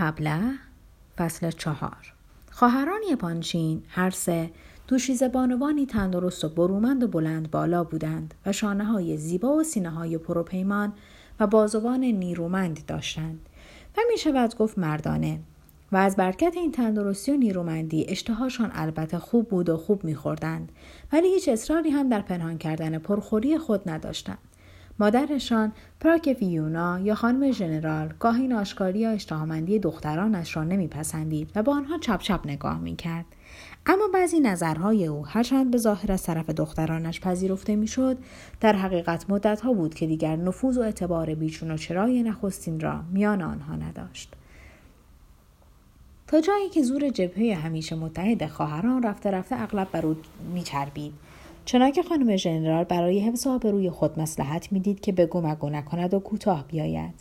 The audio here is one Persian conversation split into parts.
ابله فصل چهار. خواهران یپانچین هر سه دوشیزه بانوانی تندرست و برومند و بلند بالا بودند و شانه های زیبا و سینه های پروپیمان و بازوان نیرومند داشتند. و می شود گفت مردانه و از برکت این تندرستی و نیرومندی اشتهاشان البته خوب بود و خوب میخوردند ولی هیچ اصراری هم در پنهان کردن پرخوری خود نداشتند. مادرشان پراک ویونا یا خانم ژنرال گاهی ناشکاری یا اشتهامندی دخترانش را نمیپسندید و با آنها چپ چپ نگاه می‌کرد. اما بعضی نظرهای او هرچند به ظاهر از طرف دخترانش پذیرفته می‌شد در حقیقت مدتها بود که دیگر نفوذ و اعتبار بیچون و چرای نخستین را میان آنها نداشت. تا جایی که زور جبهه همیشه متحد خواهران رفته رفته اغلب بر او میچربید. چنانکه خانم ژنرال برای حفظ آبروی خود مسلحت می‌دید که بگو مگو نکند و کوتاه بیاید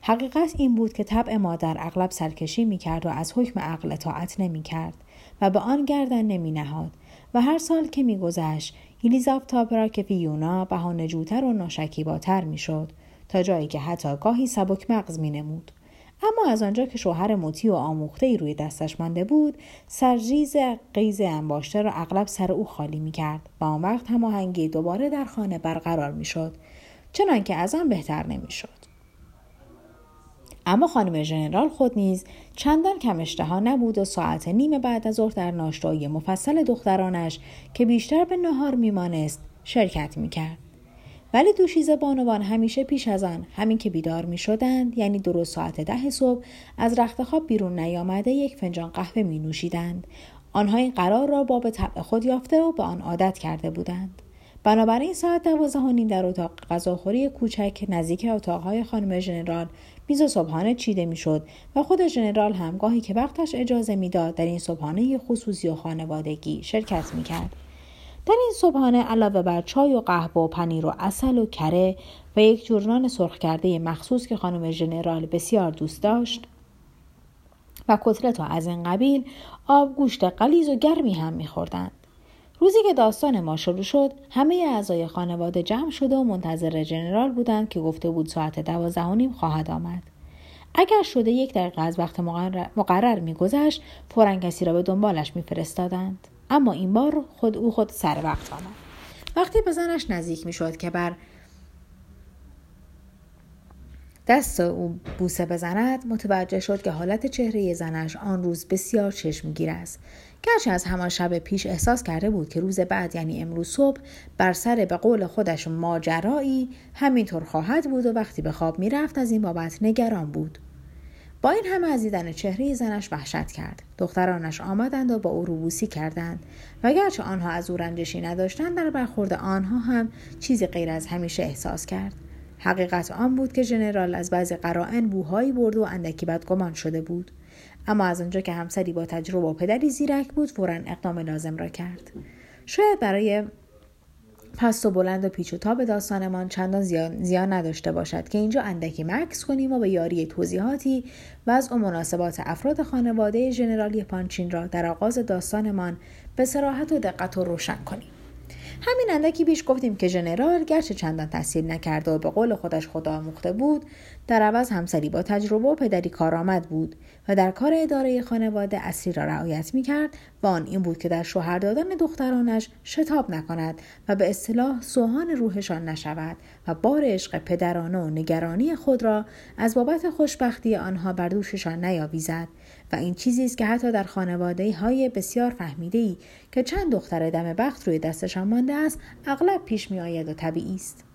حقیقت این بود که طبع مادر اغلب سرکشی می‌کرد و از حکم عقل اطاعت نمی‌کرد و به آن گردن نمی نهاد و هر سال که میگذشت یلیزاوتا که فیونا بهانه جوتر و ناشکیباتر می‌شد تا جایی که حتی گاهی سبک مغز می نمود. اما از آنجا که شوهر مطیع و آموخته ای روی دستش مانده بود سرریز قیز انباشته را اغلب سر او خالی می کرد و آن وقت هماهنگی دوباره در خانه برقرار می شد چنانکه از آن بهتر نمی شد. اما خانم ژنرال خود نیز چندان کم اشتها نبود و ساعت نیم بعد از ظهر در ناشتای مفصل دخترانش که بیشتر به نهار میمانست شرکت می‌کرد ولی دوشیزه بانوان همیشه پیش از آن همین که بیدار می شدند یعنی درست ساعت ده صبح از رخت خواب بیرون نیامده یک فنجان قهوه می نوشیدند آنها این قرار را با به طبع خود یافته و به آن عادت کرده بودند. بنابراین ساعت دوازده و نیم در اتاق غذاخوری کوچک نزدیک اتاقهای خانم ژنرال میز صبحانه چیده می‌شد و خود ژنرال هم گاهی که وقتش اجازه می‌داد در این صبحانه خصوصی و خانوادگی شرکت می‌کرد. در این صبحانه علاوه بر چای و قهوه و پنیر و اصل و کره و یک جورنان سرخ کرده مخصوص که خانم ژنرال بسیار دوست داشت و کتلت از این قبیل آب گوشت قلیز و گرمی هم میخوردند. روزی که داستان ما شروع شد همه اعضای خانواده جمع شده و منتظر جنرال بودند که گفته بود ساعت دوازده و نیم خواهد آمد. اگر شده یک دقیقه از وقت مقرر میگذشت فورا کسی را به دنبالش میفرستادند. اما این بار خود او خود سر وقت آمد. وقتی به زنش نزدیک می‌شد که بر دست او بوسه بزند متوجه شد که حالت چهره زنش آن روز بسیار چشمگیر است. گرچه از همان شب پیش احساس کرده بود که روز بعد یعنی امروز صبح بر سر به قول خودش ماجرایی همینطور خواهد بود و وقتی به خواب می‌رفت از این بابت نگران بود. با این همه از دیدن چهره زنش وحشت کرد. دخترانش آمدند و با او روبوسی کردند. و گرچه آنها از او رنجشی نداشتند در برخورد آنها هم چیزی غیر از همیشه احساس کرد. حقیقت آن بود که ژنرال از بعضی قرائن بوهایی برد و اندکی بدگمان شده بود. اما از آنجا که همسری با تجربه و پدری زیرک بود فورا اقدام لازم را کرد. شاید برای پست و بلند و پیچ و تاب داستانمان چندان زیان, نداشته باشد که اینجا اندکی مکس کنیم و به یاری توضیحاتی و از مناسبات افراد خانواده ژنرالی پانچین را در آغاز داستانمان به سراحت و دقت و روشن کنیم. همین اندکی بیش گفتیم که ژنرال گرچه چندان تاثیر نکرده و به قول خودش خدا آموخته بود در عوض همسری با تجربه و پدری کارآمد بود و در کار اداره خانواده اصلی را رعایت می‌کرد و آن این بود که در شوهر دادن دخترانش شتاب نکند و به اصطلاح سوهان روحشان نشود و بار عشق پدرانه و نگرانی خود را از بابت خوشبختی آنها بر دوششان نیاویزد و این چیزی است که حتی در خانواده های بسیار فهمیده ای که چند دختر دم بخت روی دستشان مانده است اغلب پیش می آید و طبیعی است.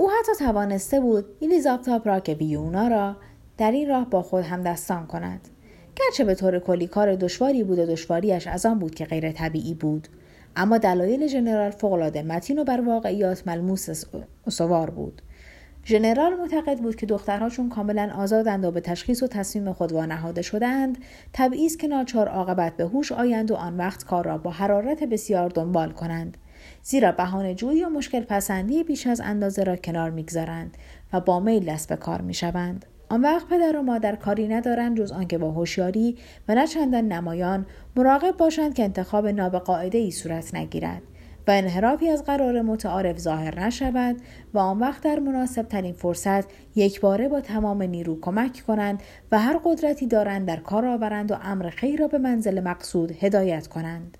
او حتی توانسته بود ایلیزابتا پراک ویونا را در این راه با خود هم دستان کند. گرچه به طور کلی کار دشواری بود و دشواریش از آن بود که غیر طبیعی بود اما دلایل ژنرال فوقالعاده متین و بر واقعیات ملموس استوار بود. ژنرال معتقد بود که دخترها چون کاملا آزادند و به تشخیص و تصمیم خود وانهاده شدند طبیعی است که ناچار عاقبت به هوش آیند و آن وقت کار را با حرارت بسیار دنبال کنند. زیرا بهانه جویی و مشکل پسندی بیش از اندازه را کنار می‌گذارند و با میل دست به کار می‌شوند آن وقت پدر و مادر کاری ندارند جز آنکه با هوشیاری و نه چندان نمایان مراقب باشند که انتخاب نابقاعده ای صورت نگیرد و انحرافی از قرار متعارف ظاهر نشود و آن وقت در مناسب ترین فرصت یک باره با تمام نیرو کمک کنند و هر قدرتی دارند در کار آورند و امر خیر را به منزل مقصود هدایت کنند.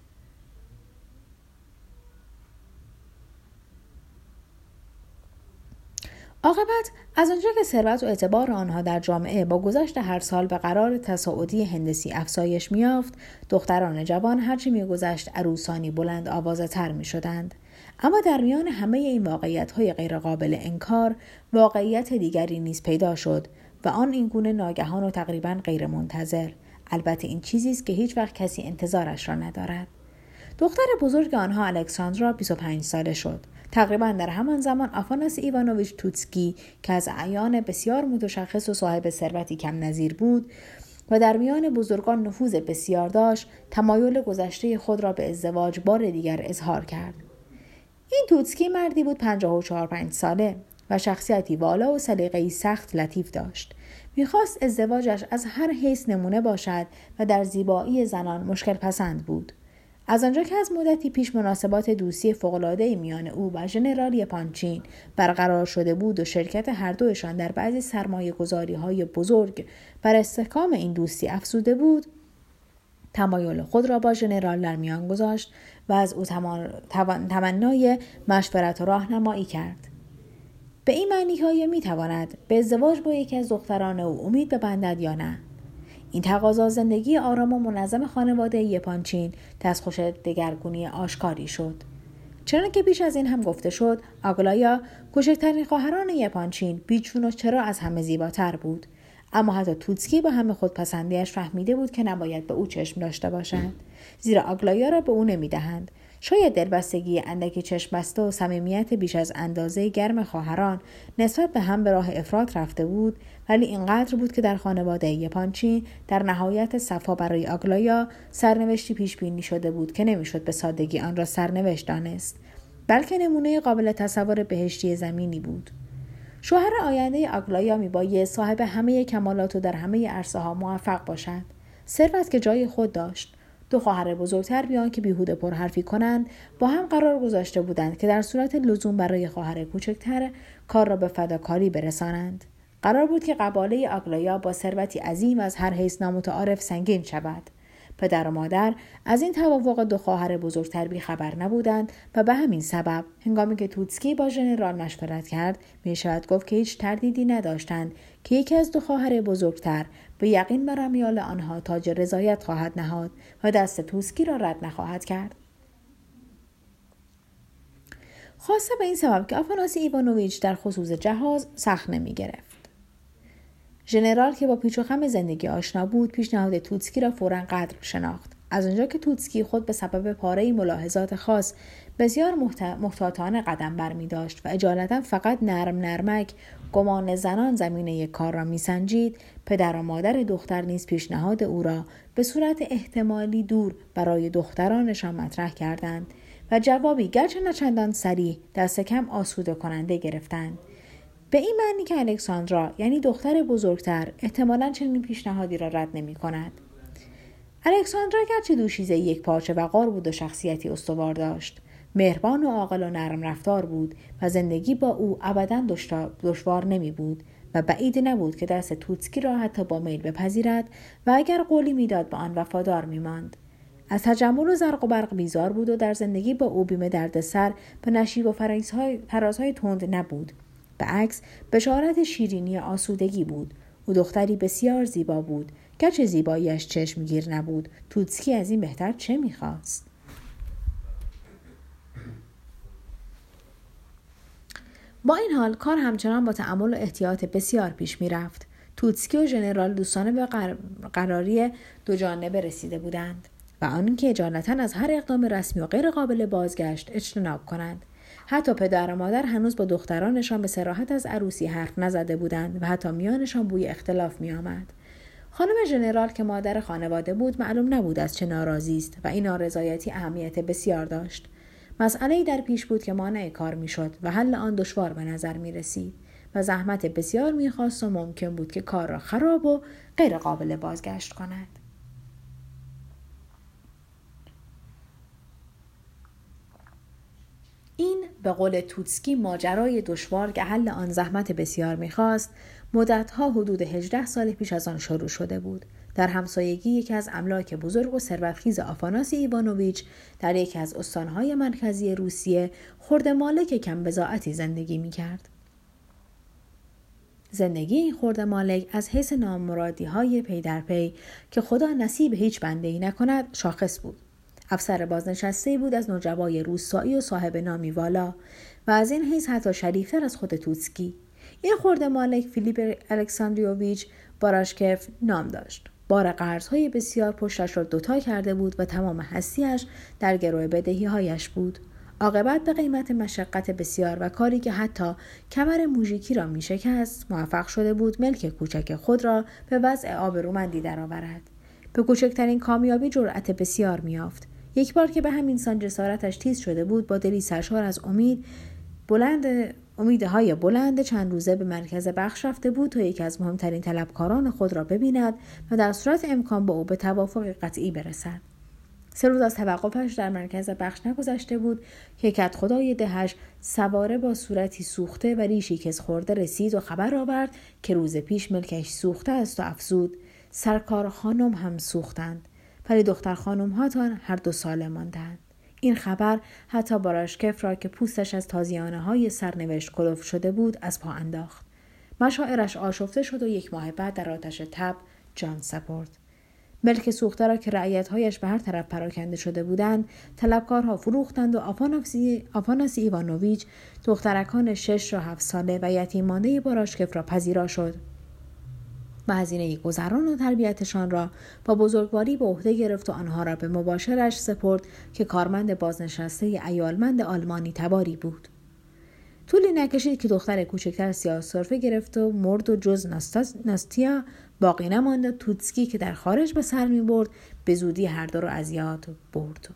عاقبت از آنجا که ثروت و اعتبار آنها در جامعه با گذشت هر سال به قرار تصاعدی هندسی افزایش میافت دختران جوان هرچی میگذشت عروسانی بلند آوازه تر می شدند. اما در میان همه این واقعیت های غیرقابل انکار واقعیت دیگری نیز پیدا شد و آن اینگونه ناگهان و تقریبا غیرمنتظر. البته این چیزی است که هیچ وقت کسی انتظارش را ندارد. دختر بزرگ آنها الکساندرا 25 ساله شد. تقریبا در همان زمان آفاناس ایوانوویچ توتسکی که از اعیان بسیار متشخص و صاحب ثروتی کم نظیر بود و در میان بزرگان نفوذ بسیار داشت تمایل گذشته خود را به ازدواج بار دیگر اظهار کرد. این توتسکی مردی بود 54 پنج ساله و شخصیتی والا و سلیقه‌ای سخت لطیف داشت. می‌خواست ازدواجش از هر حیث نمونه باشد و در زیبایی زنان مشکل پسند بود. از آنجا که از مدتی پیش مناسبات دوستی فوقالعاده میان او و ژنرال پانچین برقرار شده بود و شرکت هر دوشان در بعضی سرمایه گذاری های بزرگ بر استحکام این دوستی افزوده بود تمایل خود را با ژنرال در میان گذاشت و از او تمنای مشورت و راهنمایی کرد. به این معنی های می تواند به ازدواج با یکی از دختران او امید ببندد یا نه؟ این تقاضا زندگی آرام و منظم خانواده یپانچین دستخوش دگرگونی آشکاری شد. چرا که بیش از این هم گفته شد آگلایا کوچکترین خواهران یپانچین بیچون و چرا از همه زیباتر بود. اما حتی توتسکی با همه خودپسندیش فهمیده بود که نباید به او چشم داشته باشند. زیرا آگلایا را به او نمی‌دهند. شاید دلبستگی اندکی چشم بسته و صمیمیت بیش از اندازه گرم خواهران نسبت به هم به راه افراد رفته بود ولی اینقدر بود که در خانواده یپانچی در نهایت صفا برای آگلایا سرنوشتی پیش بینی شده بود که نمی‌شد به سادگی آن را سرنوشت دانست بلکه نمونه قابل تصور بهشتی زمینی بود. شوهر آینده آگلایا میبایه صاحب همه کمالات و در همه عرصه ها موفق باشد. ثروت که جای خود داشت. دو خواهر بزرگتر بیان که بیهوده پرحرفی کنند با هم قرار گذاشته بودند که در صورت لزوم برای خواهر کوچکتر کار را به فداکاری برسانند. قرار بود که قباله آگلایا با ثروتی عظیم از هر حیث نامتعارف سنگین شود. پدر و مادر از این توافق دو خواهر بزرگتر بی خبر نبودند و به همین سبب هنگامی که توتسکی با ژنرال مشورت کرد می شود گفت که هیچ تردیدی نداشتند که یکی از دو خواهر بزرگتر به یقین بر امیال آنها تاج رضایت خواهد نهاد و دست توسکی را رد نخواهد کرد خواسته به این سبب که آفاناسی ایوانوویچ در خصوص جهاز سخت نمی گرفت. ژنرال که با پیچ و خم زندگی آشنا بود پیشنهاد توتسکی را فورا قدر شناخت از آنجا که توتسکی خود به سبب پاره ملاحظات خاص بسیار محتاطانه قدم بر می داشت و اجالتا فقط نرم نرمک گمان زنان زمینه کار را میسنجید. پدر و مادر دختر نیز پیشنهاد او را به صورت احتمالی دور برای دخترانشان مطرح کردند و جوابی گرچه نچندان سریع دست کم آسوده کننده گرفتند. به این معنی که الکساندرا یعنی دختر بزرگتر احتمالا چنین پیشنهادی را رد نمی کند. الکساندرا گرچه دوشیزه یک پارچه وقار بود و شخصیتی استوار داشت. مهربان و عاقل و نرم رفتار بود و زندگی با او ابدا دشوار نمی بود و بعید نبود که دست توتسکی را حتی با میل بپذیرد و اگر قولی می‌داد به آن وفادار میماند. از تجمل و زرق و برق بیزار بود و در زندگی با او بیم دردسر به نشیب و فرازهای تند نبود. به عکس بشارت شیرینی آسودگی بود. او دختری بسیار زیبا بود گرچه زیباییش چشمگیر نبود. توتسکی از این بهتر چه می‌خواست؟ با این حال کار همچنان با تعمل و احتیاط بسیار پیش می‌رفت. توتسکی و ژنرال دوستانه به قراری دو جانبه رسیده بودند و آنکه اجالتا از هر اقدام رسمی و غیر قابل بازگشت اجتناب کنند. حتی پدر و مادر هنوز با دخترانشان به سراحت از عروسی حرف نزده بودند و حتی میانشان بوی اختلاف میآمد. خانم ژنرال که مادر خانواده بود معلوم نبود از چه ناراضی است و این نارضایتی اهمیت بسیار داشت. مسئله در پیش بود که مانع کار می‌شد و حل آن دشوار به نظر می رسید و زحمت بسیار می‌خواست و ممکن بود که کار را خراب و غیر قابل بازگشت کند. این به قول توتسکی ماجرای دشوار که حل آن زحمت بسیار می‌خواست مدتها حدود 18 سال پیش از آن شروع شده بود در همسایگی یکی از املاک بزرگ و ثروتخیز آفاناسی ایوانوویچ در یکی از استانهای مرکزی روسیه خرد مالک کم بزاعتی زندگی می کرد. زندگی این خورده مالک از حیث نامرادی های پی در پی که خدا نصیب هیچ بنده ای نکند شاخص بود. افسر بازنشسته بود از نجبای روستایی و صاحب نامی والا و از این حیث حتی شریفتر از خود توتسکی. این خورده مالک فیلیپ الکساندروویچ باراشکف نام داشت. بار قرضهای بسیار پشتش را دوتا کرده بود و تمام هستیش در گرو بدهی هایش بود. عاقبت به قیمت مشقت بسیار و کاری که حتی کمر موژیکی را می شکست موفق شده بود ملک کوچک خود را به وضع آبرومندی درآورد به کوچکترین کامیابی جرأت بسیار میافت یک بار که به همین سان جسارتش تیز شده بود با دلی سرشار از امید بلند امیدهای بلند چند روزه به مرکز بخش رفته بود تا یکی از مهمترین طلبکاران خود را ببیند و در صورت امکان با او به توافق قطعی برسد. سه روز از توقفش در مرکز بخش نگذشته بود. که کت خدای دهش سواره با صورتی سوخته و ریشی کس خورده رسید و خبر آورد که روز پیش ملکش سوخته است و افزود. سرکار خانم هم سوختند. ولی دختر خانم هاتان هر دو ساله ماندند. این خبر حتی باراشکف را که پوستش از تازیانه های سرنوشت کلوف شده بود از پا انداخت. مشاعرش آشفته شد و یک ماه بعد در آتش تب جان سپرد. ملک سوخته را که رعیتهایش به هر طرف پراکنده شده بودند طلبکارها فروختند و آفاناسی, ایوانوویچ دخترکان شش و هفت ساله و یتیم مانده باراشکف را پذیرا شد. و هزینه گذران و تربیتشان را با بزرگواری به عهده گرفت و آنها را به مباشرش سپرد که کارمند بازنشسته ایالمند آلمانی تباری بود. طولی نکشید که دختر کوچکتر سیاه گرفت و مرد و جز ناستیا باقی نماند توتسکی که در خارج به سر می برد به زودی هر دو را از یاد برد.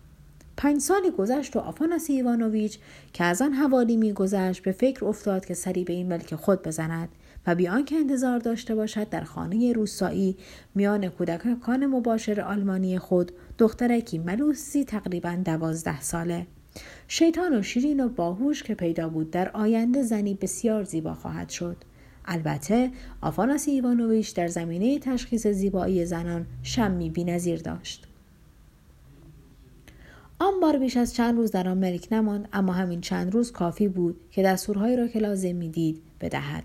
پنج سالی گذشت و آفاناس ایوانوویچ که از آن حوالی میگذشت به فکر افتاد که سری به این ملک خود بزند. و بیان که انتظار داشته باشد در خانه روسایی میان کودکان مباشر آلمانی خود دخترکی ملوسی تقریبا دوازده ساله. شیطان و شیرین و باهوش که پیدا بود در آینده زنی بسیار زیبا خواهد شد. البته آفاناس ایوانوویچ در زمینه تشخیص زیبایی زنان شمی بینظیر داشت. آن بار بیش از چند روز در ملک نماند اما همین چند روز کافی بود که دستورهایی را که لازم می‌دید بدهد.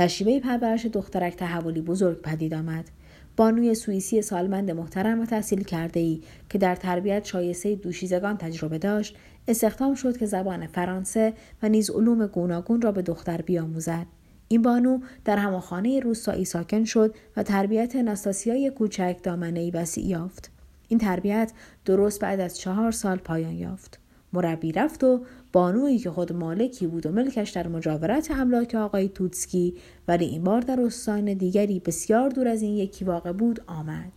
در شیوه پرورش دخترک تحولی بزرگ پدید آمد. بانوی سوئیسی سالمند محترم و تحصیل کرده ای که در تربیت شایسته دوشیزگان تجربه داشت استخدام شد که زبان فرانسه و نیز علوم گوناگون را به دختر بیاموزد. این بانو در همان خانه روستایی ساکن شد و تربیت نستاسیای کوچک دامنهای وسیع یافت. این تربیت درست بعد از چهار سال پایان یافت. مربی رفت و بانویی که خود مالکی بود و ملکش در مجاورت املاک آقای توتسکی ولی این بار در استان دیگری بسیار دور از این یکی واقع بود آمد.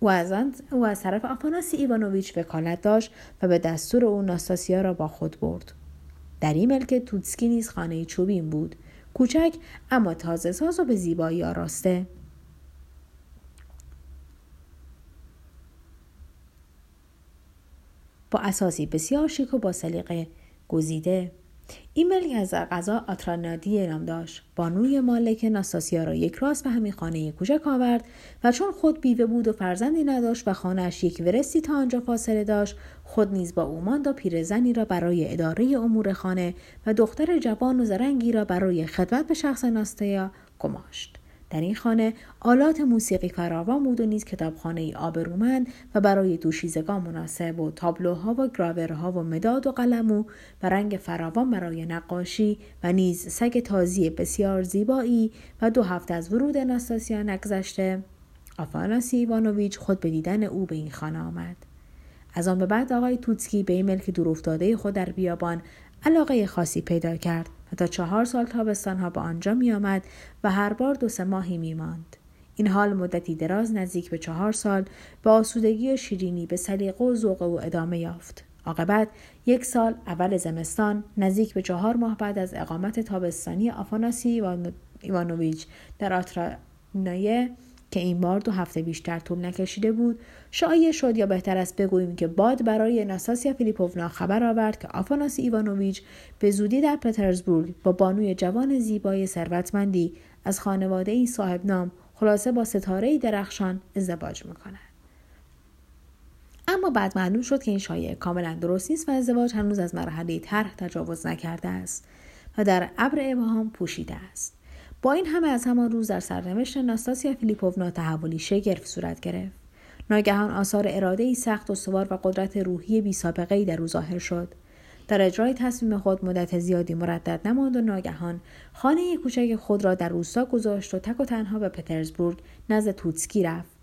او از, او از طرف آفاناسی ایوانوویچ وکالت داشت و به دستور او ناستاسیا را با خود برد. در این ملک توتسکی نیز خانه چوبین بود کوچک اما تازه ساز و به زیبایی آراسته. با اساسی بسیار شیک و با سلیقه گزیده. این ملک از غذا آترانادی نام داشت. بانوی مالک ناستاسیا را یک راست به همین خانه کوچک آورد و چون خود بیوه بود و فرزندی نداشت و خانهاش یک ورستی تا آنجا فاصله داشت خود نیز با او ماند و پیرزنی را برای اداره امور خانه و دختر جوان و زرنگی را برای خدمت به شخص ناستیا گماشت. در این خانه آلات موسیقی فراوان بود و نیز کتابخانه ای آبرومند و برای دوشیزگان مناسب و تابلوها و گراورها و مداد و قلمو و رنگ فراوان برای نقاشی و نیز سگ تازی بسیار زیبایی و دو هفته از ورود نستاسیا نگذشته. آفاناسی ایوانوویچ خود به دیدن او به این خانه آمد. از آن به بعد آقای توتسکی به این ملک دورافتاده خود در بیابان علاقه خاصی پیدا کرد. تا چهار سال ها به آنجا می آمد و هر بار دو سه ماهی می ماند. این حال مدتی دراز نزدیک به چهار سال به آسودگی و شیرینی به سلیقه و ذوق و ادامه یافت. عاقبت یک سال اول زمستان نزدیک به چهار ماه بعد از اقامت تابستانی آفاناسی ایوانوویچ در آترانایه که این بار دو هفته بیشتر طول نکشیده بود. شایع شد یا بهتر است بگوییم که باد برای ناساسیا فیلیپوونا خبر آورد که آفاناسی ایوانوویچ به زودی در پترزبورگ با بانوی جوان زیبای ثروتمندی از خانواده ای صاحب نام خلاصه با ستاره درخشان ازدواج می‌کند. اما بعد معلوم شد که این شایعه کاملا درست نیست و ازدواج هنوز از مرحله طرح تجاوز نکرده است و در ابر ابهام پوشیده است. با این همه از همان روز در سرنوشت ناستاسیا فیلیپوونا تحولی شگرف صورت گرفت. ناگهان آثار اراده ای سخت و سوار و قدرت روحی بی سابقه ای در او ظاهر شد. در اجرای تصمیم خود مدت زیادی مردد نماند و ناگهان خانه کوچک خود را در روستا گذاشت و تک و تنها به پترزبورگ نزد توتسکی رفت.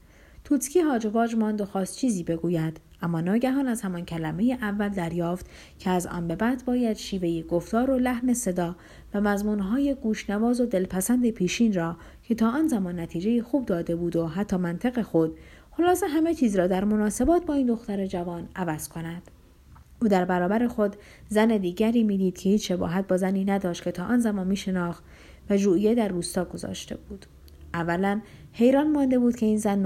توتسکی هاج واج ماند و خواست چیزی بگوید اما ناگهان از همان کلمه اول دریافت که از آن به بعد باید شیوه گفتار و لحن صدا و مضمونهای گوشنواز و دلپسند پیشین را که تا آن زمان نتیجه خوب داده بود و حتی منطق خود خلاصه همه چیز را در مناسبات با این دختر جوان عوض کند. او در برابر خود زن دیگری می‌دید که هیچ شباهت با زنی نداشت که تا آن زمان میشناخت و جویه در روستا گذاشته بود. اولا حیران مانده بود که این زن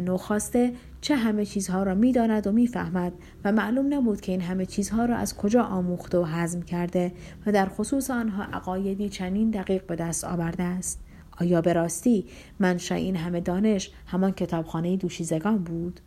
نوخواسته چه همه چیزها را می‌داند و می‌فهمد و معلوم نبود که این همه چیزها را از کجا آموخته و هضم کرده و در خصوص آنها عقایدی چنین دقیق به دست آورده است. آیا به راستی منشا این همه دانش همان کتابخانه دوشیزگان بود؟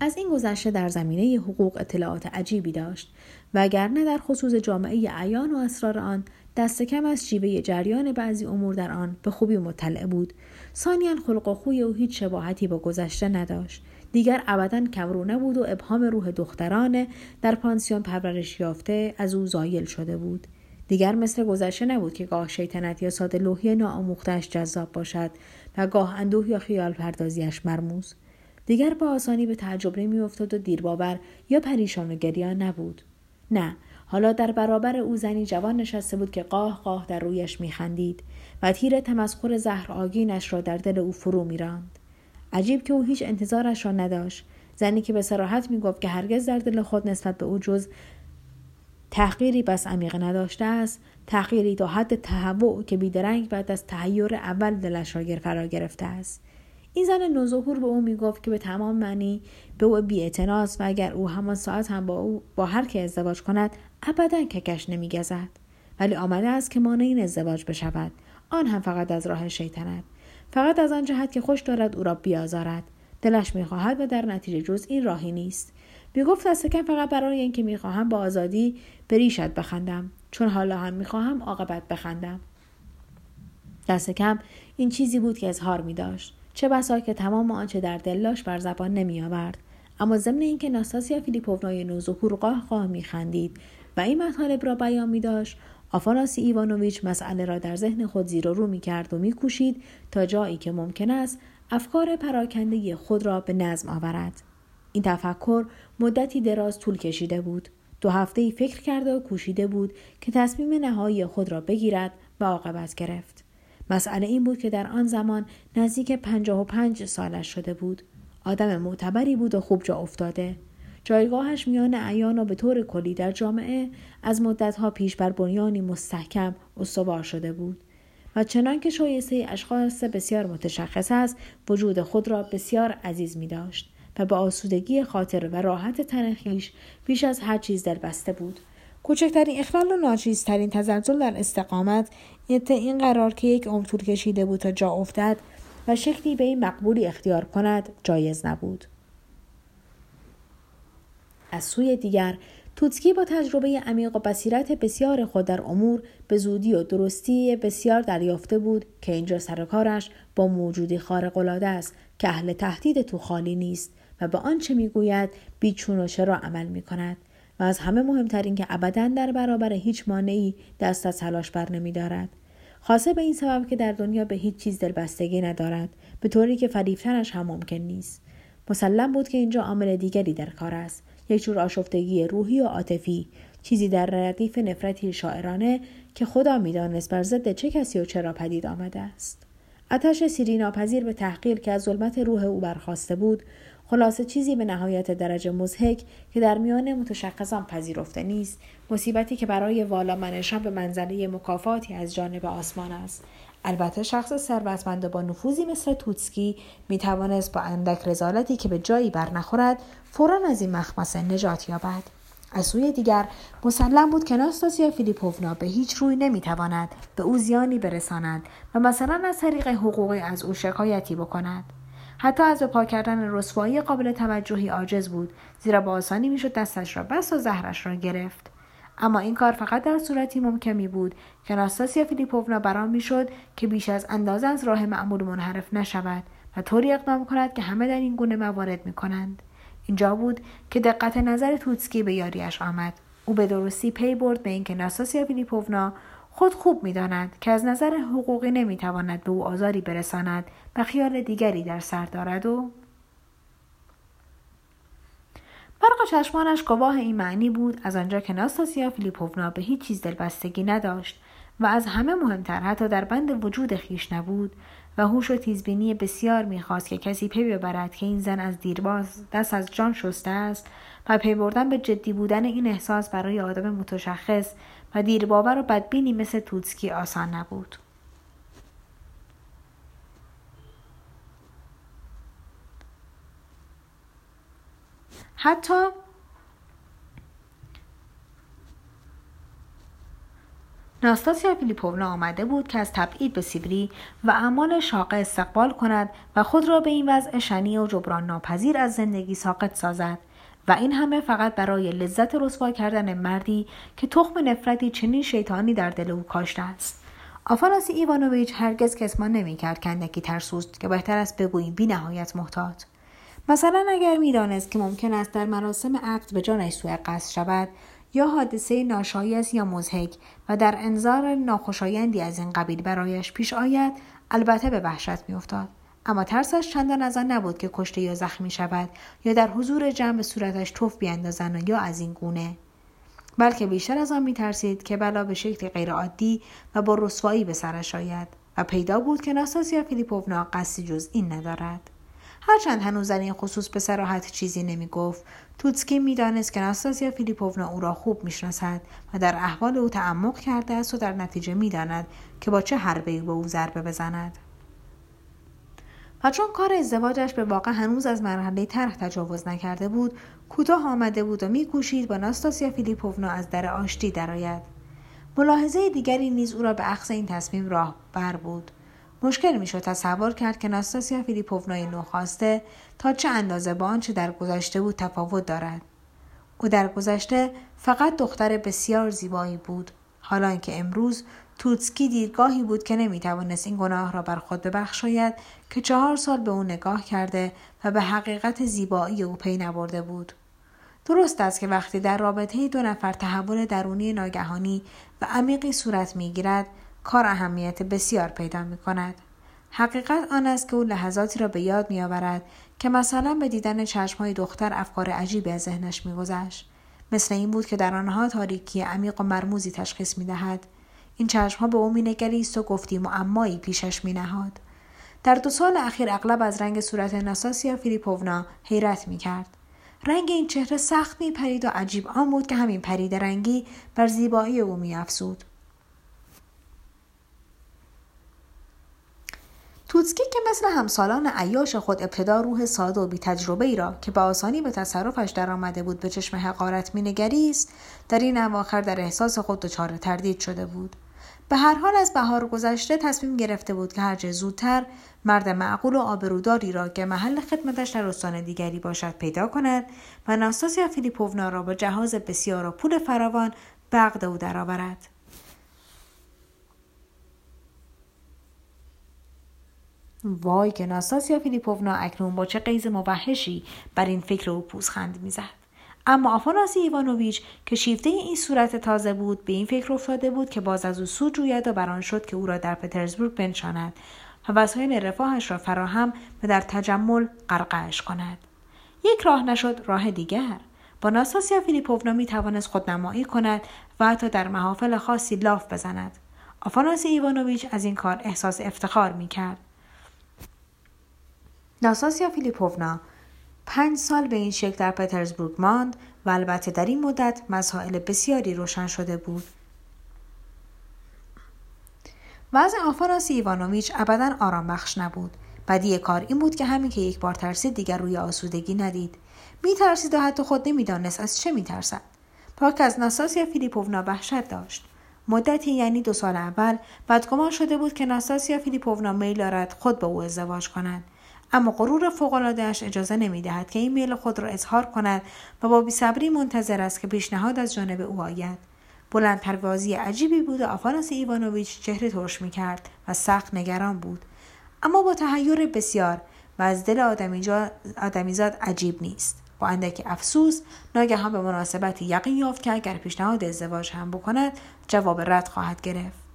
از این گذشته در زمینه حقوق اطلاعات عجیبی داشت و اگر نه در خصوص جامعه عیان و اسرار آن دست کم از شیوه جریان بعضی امور در آن به خوبی مطلع بود. ثانیا خلق و خوی او هیچ شباهتی با گذشته نداشت. دیگر ابدا کمرو نبود و ابهام روح دختران در پانسیون پرورش یافته از او زایل شده بود. دیگر مثل گذشته نبود که گاه شیطنت یا ساده لوحی ناآموختهاش جذاب باشد و گاه اندوه یا خیال پردازیش مرموز. دیگر با آسانی به تعجب نمیافتاد و دیرباور یا پریشان و گریان نبود. نه حالا در برابر او زنی جوان نشسته بود که قاه قاه در رویش میخندید و تیر تمسخر زهر آگینش را در دل او فرو میراند. عجیب که او هیچ انتظارش را نداشت. زنی که به سراحت می‌گفت که هرگز در دل خود نسبت به او جز تحقیری بس عمیق نداشته است تحقیری تا حد تهوع که بیدرنگ بعد از تحیر اول دلش را فرا گرفته است. این زن نوظهور به او می‌گفت که به تمام معنی به او بیاعتناست و اگر او همان ساعت هم با او با هر که ازدواج کند ابدا ککش نمیگزد. ولی آمده است که مانع این ازدواج بشود. آن هم فقط از راه شیطنت. فقط از آن جهت که خوش دارد او را بیازارد. دلش می‌خواهد و در نتیجه جز این راهی نیست. می‌گفت کم فقط برای اینکه می‌خواهم با آزادی به بخندم. چون حالا هم می‌خواهم عاقبت بخندم. دست کم این چیزی بود که اظهار می داشت. چه بسا که تمام آنچه در دلاش بر زبان نمی آورد. اما ضمن اینکه ناستاسیا فیلیپوونای نوظهور قاه قاه می خندید و این مطالب را بیان می داشت آفاناسی ایوانوویچ مسئله را در ذهن خود زیر و رو می کرد و می کوشید تا جایی که ممکن است افکار پراکنده خود را به نظم آورد. این تفکر مدتی دراز طول کشیده بود. دو هفته ای فکر کرده و کوشیده بود که تصمیم نهایی خود را بگیرد و عاقبت گرفت. مسئله این بود که در آن زمان نزدیک پنجاه و پنج سالش شده بود. آدم معتبری بود و خوب جا افتاده. جایگاهش میان عیان و به طور کلی در جامعه از مدتها پیش بر بنیانی مستحکم استوار شده بود. و چنان که شایسته اشخاص بسیار متشخص است وجود خود را بسیار عزیز می داشت و به آسودگی خاطر و راحت تنخیش بیش از هر چیز بسته بود کوچکترین اخلال و ناچیزترین تزلزل در استقامت این قرار که یک عمر طول کشیده بود تا جا افتد و شکلی به این مقبولی اختیار کند جایز نبود از سوی دیگر توتسکی با تجربه عمیق و بصیرت بسیار خود در امور به زودی و درستی بسیار دریافته بود که اینجا سرکارش با موجودی خارق‌العاده است که اهل تهدید تو خالی نیست و به آنچه می‌گوید بیچون و چرا عمل می کند و از همه مهمتر این که ابدا در برابر هیچ مانعی دست از تلاش بر نمی دارد. خاصه به این سبب که در دنیا به هیچ چیز دلبستگی ندارد به طوری که فریفتنش هم ممکن نیست مسلم بود که اینجا عامل دیگری در کار است یک جور آشفتگی روحی و عاطفی. چیزی در ردیف نفرتی شاعرانه که خدا می‌دانست بر ضد چه کسی و چرا پدید آمده است. آتش سیری ناپذیر به تحقیر که از ظلمت روح او برخواسته بود خلاصه چیزی به نهایت درجه مزهک که در میان متشخصان پذیرفته نیست مصیبتی که برای والا منشان به منزله مکافاتی از جانب آسمان است. البته شخص ثروتمند با نفوذی مثل توتسکی می توانست با اندک رزالتی که به جایی بر نخورد فورا از این مخمسه نجات یابد. از سوی دیگر مسلم بود که ناستاسیا فیلیپوونا به هیچ روی نمی‌تواند به او زیانی برساند و مثلا از طریق حقوقی از او شکایتی بکند. حتی از به پا کردن رسوایی قابل توجهی عاجز بود زیرا با آسانی می‌شد دستش را بس و زهرش را گرفت. اما این کار فقط در صورتی ممکن می بود که ناستاسیا فیلیپوونا برام می‌شد که بیش از اندازه از راه معمول منحرف نشود و طوری اقدام کند که همه در این گونه موارد می کنند. اینجا بود که دقت نظر توتسکی به یاریش آمد او به درستی پی برد به اینکه ناستاسیا فیلیپوونا خود خوب می‌داند که از نظر حقوقی نمی‌تواند به او آزاری برساند و خیال دیگری در سر دارد و برق چشمانش گواه این معنی بود از آنجا که ناستاسیا فیلیپوونا به هیچ چیز دلبستگی نداشت و از همه مهمتر حتی در بند وجود خیش نبود و هوش و تیزبینی بسیار می‌خواست که کسی پی ببرد که این زن از دیرباز دست از جان شسته است و پی بردن به جدی بودن این احساس برای آدم متشخص و دیرباور و بدبینی مثل توتسکی آسان نبود. حتی ناستاسیا فیلیپوونا آمده بود که از تبعید به سیبری و اعمال شاقه استقبال کند و خود را به این وضع شنی و جبران ناپذیر از زندگی ساقط سازد و این همه فقط برای لذت رسوا کردن مردی که تخم نفرتی چنین شیطانی در دل او کاشته است. آفاناسی ایوانوویچ هرگز کسمان نمی‌کرد کندکی ترسوست که بهتر است بگوییم بی نهایت محتاط. مثلا اگر می‌دانست که ممکن است در مراسم عقد به جانش سوء قصد شود یا حادثه ناشایست یا مزهک و در انظار ناخوشایندی از این قبیل برایش پیش آید البته به وحشت میافتاد. اما ترسش چندان از آن نبود که کشته یا زخمی شود یا در حضور جمع به صورتش توف بیاندازند یا از این گونه. بلکه بیشتر از آن میترسید که بلا به شکل غیرعادی و با رسوایی به سرش آید و پیدا بود که ناستاسیا فیلیپوونا قصدی جز این ندارد. هرچند هنوز در این خصوص به سراحت چیزی نمی گفت توتسکی می‌دانست که ناستاسیا فیلیپوونا او را خوب می‌شناسد و در احوال او تعمق کرده است و در نتیجه می‌داند که با چه حربه به او ضربه بزند. و چون کار ازدواجش به واقع هنوز از مرحله طرح تجاوز نکرده بود کوتاه آمده بود و میکوشید با ناستاسیا فیلیپوونا از در آشتی درآید. ملاحظه دیگری نیز او را به اخذ این تصمیم راه بر بود. مشکل می‌شد تصور کرد که ناستاسیا فیلیپوونای نوخواسته تا چه اندازه با آنچه در گذشته بود تفاوت دارد. او در گذشته فقط دختر بسیار زیبایی بود. حالا که امروز توتسکی دیرگاهی بود که نمی‌توانست این گناه را بر خود ببخشاید که چهار سال به او نگاه کرده و به حقیقت زیبایی او پی نبرده بود. درست است که وقتی در رابطه دو نفر تحول درونی ناگهانی و عمیقی صورت می‌گیرد کار اهمیت بسیار پیدا می کند. حقیقت آن است که او لحظاتی را به یاد می آورد که مثلا به دیدن چشمهای دختر افکار عجیبی از ذهنش میگذشت مثل این بود که در آنها تاریکی عمیق و مرموزی تشخیص می دهد. این چشمها به او مینگریست و گفتی معمایی پیشش می نهاد. در دو سال اخیر اغلب از رنگ صورت ناساسیا فیلیپوونا حیرت می کرد. رنگ این چهره سخت می پرید و عجیب آن بود که همین پرید رنگی بر زیبایی او می. توتسکی که مثل همسالان عیاش خود ابتدا روح ساده و بی تجربه ای را که به آسانی به تصرفش درآمده بود به چشم حقارت مینگریست در این اواخر در احساس خود دچار تردید شده بود. به هر حال از بهار گذشته تصمیم گرفته بود که هرچه زودتر مرد معقول و آبروداری را که محل خدمتش در استان دیگری باشد پیدا کند و ناستاسیا فیلیپوونا را با جهاز بسیار و پول فراوان عقد او درآورد. وای که ناستاسیا فیلیپوونا اکنون با چه قیز موحشی بر این فکر او پوزخند می‌زد. اما آفاناسی ایوانوویچ که شیفته این صورت تازه بود به این فکر افتاده بود که باز از او سود جوید و بران شد که او را در پترزبورگ بنشاند و وسایل رفاهش را فراهم و در تجمل غرقش کند. یک راه نشد راه دیگر. با ناستاسیا فیلیپوونا می توانست خودنمایی کند و حتی در محافل خاصی لاف بزند. آفاناسی ایوانوویچ از این کار احساس افتخار می کرد. ناساسیا فیلیپوونا پنج سال به این شکل در پترزبورگ ماند و البته در این مدت مسائل بسیاری روشن شده بود. وضع آفاناسی ایوانوویچ ابدا آرام بخش نبود. بدی کار این بود که همین که یک بار ترسید دیگر روی آسودگی ندید. میترسید و حتی خود نمی‌دانست از چه میترسد. پاک از ناساسیا فیلیپوونا وحشت داشت. مدتی یعنی دو سال اول بدگمان شده بود که ناساسیا فیلیپوونا میل دارد خود با او ازدواج کند. اما غرور فوقالعادهاش اجازه نمی‌دهد که این میل خود را اظهار کند و با بیصبری منتظر است که پیشنهاد از جانب او آید. بلند پروازی عجیبی بود و آفاناس ایوانوویچ چهره ترش می‌کرد و سخت نگران بود. اما با تهیر بسیار و از دل آدمیزاد عجیب نیست. با اندکی افسوس ناگهان به مناسبتی یقین یافت که اگر پیشنهاد ازدواج هم بکند جواب رد خواهد گرفت.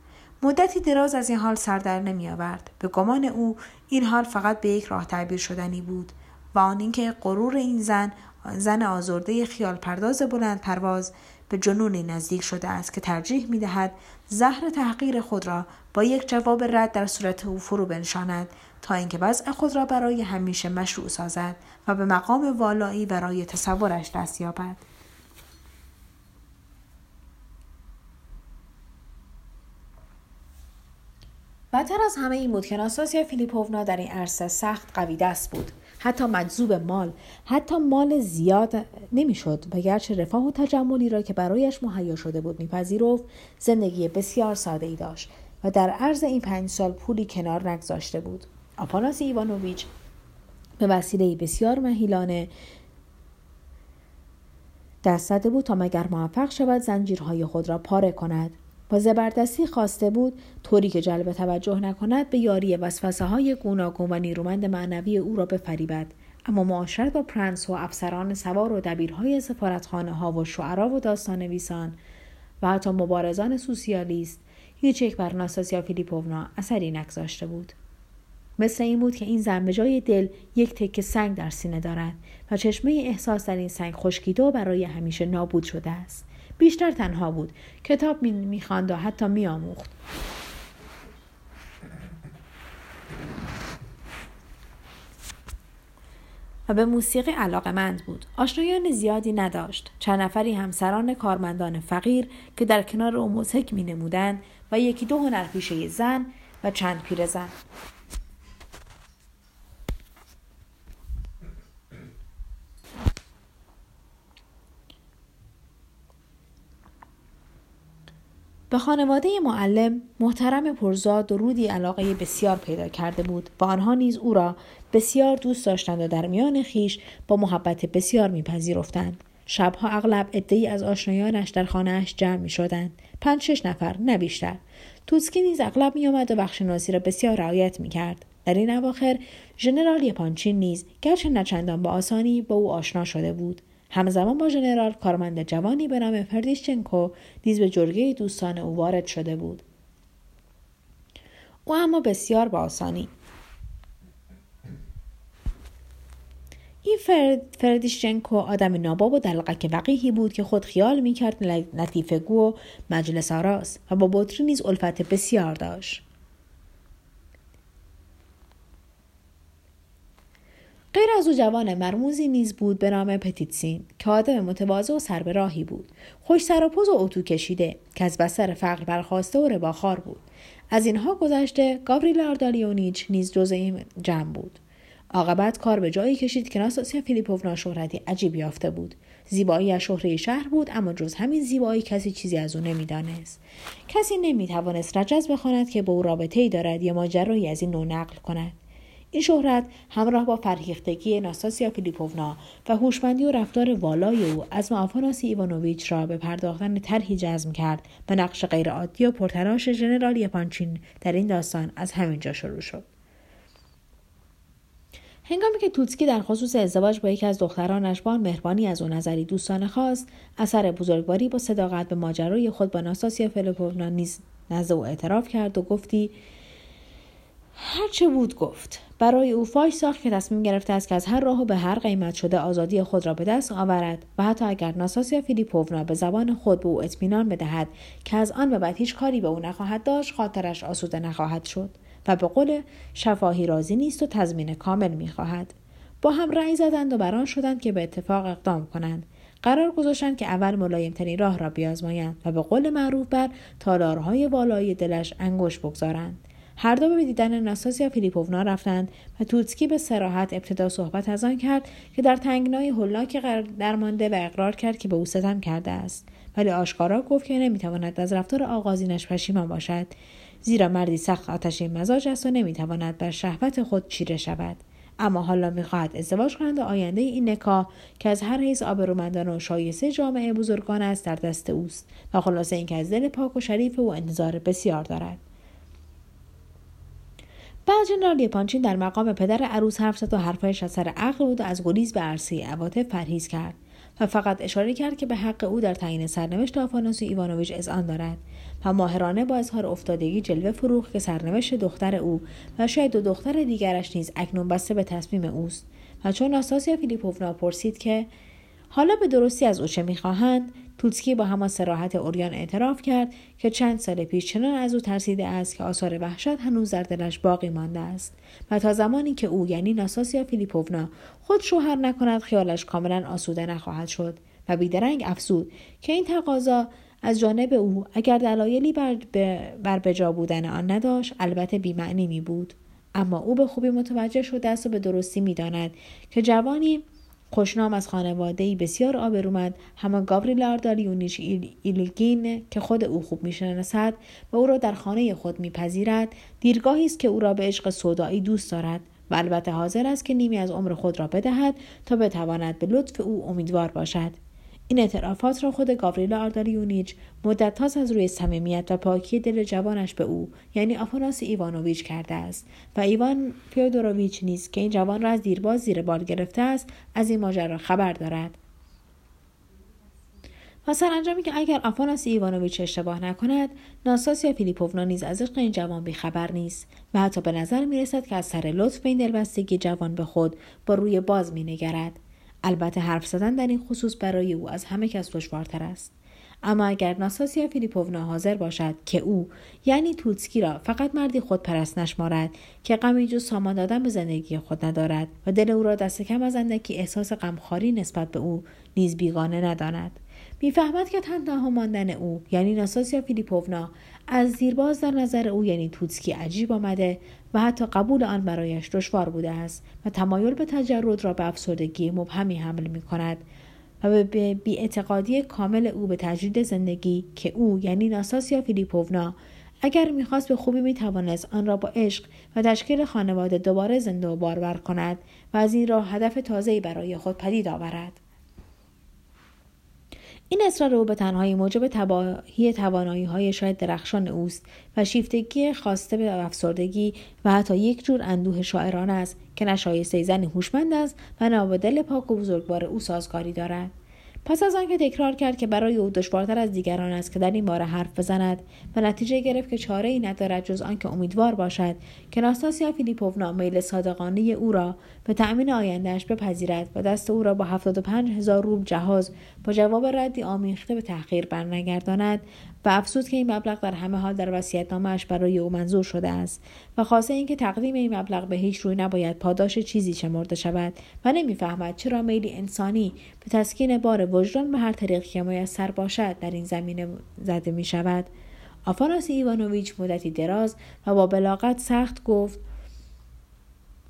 مدتی دراز از این حال سر در نمی آورد به گمان او این حال فقط به یک راه تعبیر شدنی بود و آن اینکه غرور این زن زن آزرده خیال پرداز بلند پرواز به جنونی نزدیک شده است که ترجیح می دهد زهر تحقیر خود را با یک جواب رد در صورت او فرو بنشاند تا اینکه وضع خود را برای همیشه مشروع سازد و به مقام والایی برای تصورش دست یابد. بدتر از همه این بود که ناستاسیا فیلیپوونا در این عرصه سخت قوی دست بود. حتی مجذوب مال حتی مال زیاد نمی‌شد و گرچه رفاه و تجملی را که برایش مهیا شده بود میپذیرفت زندگی بسیار ساده ای داشت و در عرض این پنج سال پولی کنار نگذاشته بود. آپاناس ایوانوویچ به وسیله بسیار مهیلانه دست زده بود تا مگر موفق شود زنجیرهای خود را پاره کند. با زبردستی خواسته بود طوری که جلب توجه نکند به یاری وسوسه های گوناگون و نیرومند معنوی او را بفریبد. اما معاشرت با پرنس و افسران سوار و دبیرهای سفارتخانه ها و شعرا و داستان نویسان و حتی مبارزان سوسیالیست هیچ یک بر ناستاسیا فیلیپوونا اثری نگذاشته بود. مثل این بود که این زن به جای دل یک تکه سنگ در سینه دارد و چشمه احساس در این سنگ خشکیده و برای همیشه نابود شده است. بیشتر تنها بود. کتاب می‌خواند و حتی میآموخت و به موسیقی علاقمند بود. آشنایان زیادی نداشت. چند نفری همسران کارمندان فقیر که در کنار او موسیق می نمودند و یکی دو هنرپیشه زن و چند پیرزن. به خانواده معلم محترم پرزاد و رودی علاقه بسیار پیدا کرده بود و آنها نیز او را بسیار دوست داشتند و در میان خیش با محبت بسیار میپذیرفتند شبها اغلب عدهای از آشنایانش در خانهاش جمع می شدند. پنج شش نفر نه بیشتر. توسکی نیز اغلب می آمد و بخش ناسی را بسیار رعایت می کرد. در این اواخر ژنرال یپانچین نیز گرچه نچندان با آسانی با او آشنا شده بود. همزمان با ژنرال کارمند جوانی به نام فردیشچنکو نیز به جرگه دوستان او وارد شده بود. او اما بسیار با آسانی. این فرد فردیشچنکو آدم ناباب و دلقک وقیهی بود که خود خیال می‌کرد لطیفه گو و مجلس آراست و با بطری نیز الفت بسیار داشت. غیر از او جوان مرموزی نیز بود به نام پتیتسین که آدم متواضع و سر به راهی بود. خوش سر و پوز و اتو کشیده که از بستر فقر برخواسته و رباخار بود. از اینها گذشته گاوریل آردالیونیچ نیز جز این جمع بود. عاقبت کار به جایی کشید که ناستاسیا فیلیپوونا شهرتی عجیب یافته بود. زیباییش شهره شهر بود اما جز همین زیبایی کسی چیزی از او نمی‌دانست. کسی نمی‌توانست رجز بخواند که با او رابطه ای دارد یا ماجرایی از این نوع نقل کند. این شهرت همراه با فرهیختگی ناستاسیا فیلیپوونا و هوشمندی و رفتار والای او عزم آفاناسی ایوانوویچ را به پرداختن طرحی جزم کرد و نقش غیرعادی و پرتراش ژنرال یپانچین در این داستان از همینجا شروع شد. هنگامی که توتسکی در خصوص ازدواج با یکی از دخترانش با مهربانی از او نظری دوستانه خواست اثر بزرگواری با صداقت به ماجرای خود با ناستاسیا فیلیپوونا نیز نزد او اعتراف کرد و گفتی هرچه بود گفت. برای او فاش ساخت که تصمیم گرفته است که از هر راه و به هر قیمت شده آزادی خود را به دست آورد و حتی اگر ناساسیا فیلیپوونا به زبان خود به او اطمینان بدهد که از آن به بعد هیچ کاری به او نخواهد داشت خاطرش آسوده نخواهد شد و به قول شفاهی راضی نیست و تضمین کامل می‌خواهد. با هم رأی زدند و بران شدند که به اتفاق اقدام کنند. قرار گذاشتند که اول ملایمترین راه را بیازمایند و به قول معروف بر تالارهای والایی دلش انگشت بگذارند. هر دو به دیدن ناساسیا فیلیپوونا رفتند و توتسکی به سراحت ابتدا صحبت از آن کرد که در تنگنای هولناک درمانده و اقرار کرد که به او ستم کرده است. ولی آشکارا گفت که نمی‌تواند از رفتار آغازینش پشیمان باشد. زیرا مردی سخت آتشین مزاج است و نمی‌تواند بر شهوت خود چیره شود. اما حالا می‌خواهد ازدواج کند و آینده این نکاح که از هر حیث آبرومندان و شایسته جامعه بزرگان است در دست اوست و خلاصه اینکه از دل پاک و شریف او انتظار بسیار دارد. بعد جنرال لیپانچین در مقام پدر عروس حرف زد و حرفهایش از سر عقل بود و از گریز به عرصه عواطف پرهیز کرد و فقط اشاره کرد که به حق او در تعیین سرنوشت آفاناسیو ایوانوویچ اذعان دارد و ماهرانه با اظهار افتادگی جلوه فروخ که سرنوشت دختر او و شاید دو دختر دیگرش نیز اکنون بسته به تصمیم اوست و چون ناستاسیا فیلیپوونا پرسید که حالا به درستی از او چه می‌خواهند توتسکی با همان سراحت اوریان اعتراف کرد که چند سال پیش چنان از او ترسیده است که آثار وحشت هنوز در دلش باقی مانده است. و تا زمانی که او یعنی ناساسیا فیلیپوونا خود شوهر نکند خیالش کاملا آسوده نخواهد شد و بیدرنگ افزود که این تقاضا از جانب او اگر دلایلی بر, بر بجا بودن آن نداشت البته بیمعنی می بود. اما او به خوبی متوجه شده است و به درستی می‌داند که جوانی خوشنام از خانواده بسیار آبرومند همان گاوریل آردالیونیچ ایولگین که خود او خوب می‌شناسد و او را در خانه خود میپذیرد. دیرگاهی است که او را به عشق سودایی دوست دارد و البته حاضر است که نیمی از عمر خود را بدهد تا بتواند به لطف او امیدوار باشد. این اعترافات را خود گاوریلا آردالیونیچ مدتهاست از روی صمیمیت و پاکی دل جوانش به او یعنی آفاناسی ایوانوویچ کرده است و ایوان فیودوروویچ نیز که این جوان را از دیرباز زیر بال گرفته است از این ماجرا خبر دارد و سرانجامی که اگر آفاناسی ایوانوویچ اشتباه نکند ناساسیا فیلیپوونا نیز از عشق این جوان بیخبر نیست و حتی به نظر می رسد که از سر لطف این دلبستگی جوان به خود با روی باز می نگرد. البته حرف زدن در این خصوص برای او از همه کس دشوارتر است. اما اگر ناساسیا فیلیپوونا حاضر باشد که او یعنی توتسکی را فقط مردی خودپرست نشمارد که غمی جز سامان دادن به زندگی خود ندارد و دل او را دست کم از اندکی احساس غمخواری نسبت به او نیز بیگانه نداند. می‌فهمد که تنها ماندن او یعنی ناساسیا فیلیپوونا از زیرباز در نظر او یعنی توتسکی عجیب آمده و حتی قبول آن برایش دشوار بوده است و تمایل به تجرد را به افسردگی مبهمی حمل می کند و به بیاعتقادی کامل او به تجدید زندگی که او یعنی ناساسیا فیلیپوونا اگر می‌خواست به خوبی می‌توانست آن را با عشق و تشکیل خانواده دوباره زنده و بارور کند و از این راه هدف تازه‌ای برای خود پدید آورد. این اصرار او به تنهایی موجب تباهی توانایی های شاید درخشان اوست و شیفتگی خواسته به افسردگی و حتی یک جور اندوه شاعرانه است که نشایسته زنی هوشمند است و نه دل پاک و بزرگوار او سازگاری دارد. پس از آنکه تکرار کرد که برای او دشوارتر از دیگران است که در این باره حرف بزند و نتیجه گرفت که چاره ای ندارد جز آنکه امیدوار باشد که ناستاسیا فیلیپوونا میل صادقانه او را به تأمین آیندهش بپذیرد و دست او را با 75 هزار روب جهاز با جواب ردی آمیخته به تحقیر برنگرداند و افسوس که این مبلغ در همه حال در وصیت‌نامهاش برای او منظور شده است و خاصه اینکه تقدیم این مبلغ به هیچ روی نباید پاداش چیزی شمرده شود و نمی‌فهمد چرا میلی انسانی به تسکین بار وجدان به هر طریق که میسر باشد در این زمینه زده می شود آفاناس ایوانوویچ مدتی دراز و با بلاغت سخت گفت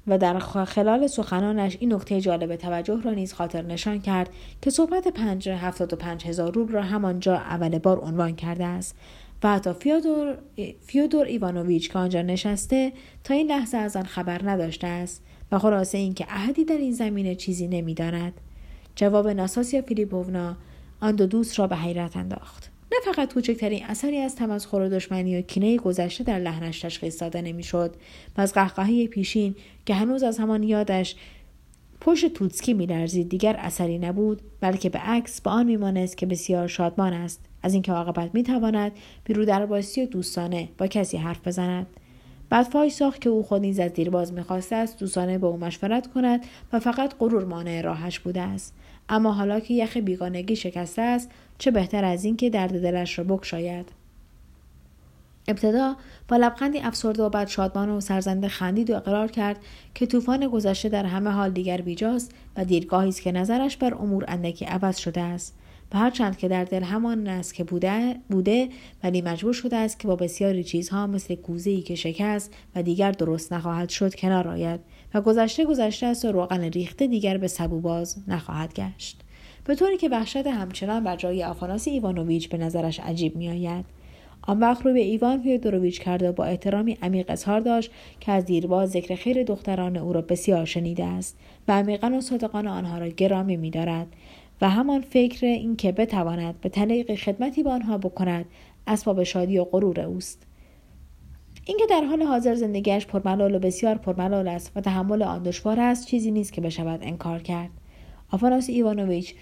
و در خلال سخنانش این نکته جالب توجه را نیز خاطر نشان کرد که صحبت پنج هفتاد و پنج هزار روبل را همانجا اول بار عنوان کرده است و حتی فیودور, فیودور ایوانوویچ که آنجا نشسته تا این لحظه از آن خبر نداشته است و خلاصه اینکه احدی در این زمینه چیزی نمی‌داند. جواب ناستاسیا فیلیپوونا آن دو دوست را به حیرت انداخت. نه فقط کوچکترین اثری از تمسخر و دشمنی و کینه گذشته در لحنش تشخیص داده نمی‌شد. و از قهقهه پیشین که هنوز از همان یادش پشت توتسکی میلرزید. دیگر اثری نبود بلکه به عکس به آن میمانست که بسیار شادمان است. از اینکه عاقبت می‌تواند بیرو درباسی و دوستانه با کسی حرف بزند. بعد فای ساخت که او خود نیز از دیرباز می‌خواسته است دوستانه به او مشورت کند و فقط غرور مانع راهش بوده است. اما حالا که یخ بیگانگی شکسته است چه بهتر از اینکه درد دلش را بکشاید. ابتدا با لبخندی افسرده و بعد شادمان و سرزنده خندید و اقرار کرد که طوفان گذشته در همه حال دیگر بیجاست و دیرگاهی است که نظرش بر امور اندکی عوض شده است. و هرچند که در دل همان است که بوده, بوده ولی مجبور شده است که با بسیاری چیزها مثل ای که شکست و دیگر درست نخواهد شد کنار آید و گذشته گذشته است و روغن ریخته دیگر به سبو باز نخواهد گشت. به طوری که وحشت همچنان بر جای آفاناسی ایوانوویچ به نظرش عجیب میآید. آن وقت رو به ایوان فیودوروویچ کرده و با احترامی عمیق اظهار داشت که از دیرباز ذکر خیر دختران او را بسیار شنیده است و عمیقا و صادقانه آنها را گرامی میدارد و همان فکر اینکه بتواند به طریقی خدمتی به آنها بکند اسباب شادی و غرور اوست. اینکه در حال حاضر زندگیش پرملال و بسیار پرملال است و تحمل آن دشوار است چیزی نیست که بشود انکار کرد. آفاناسی ایوانوویچ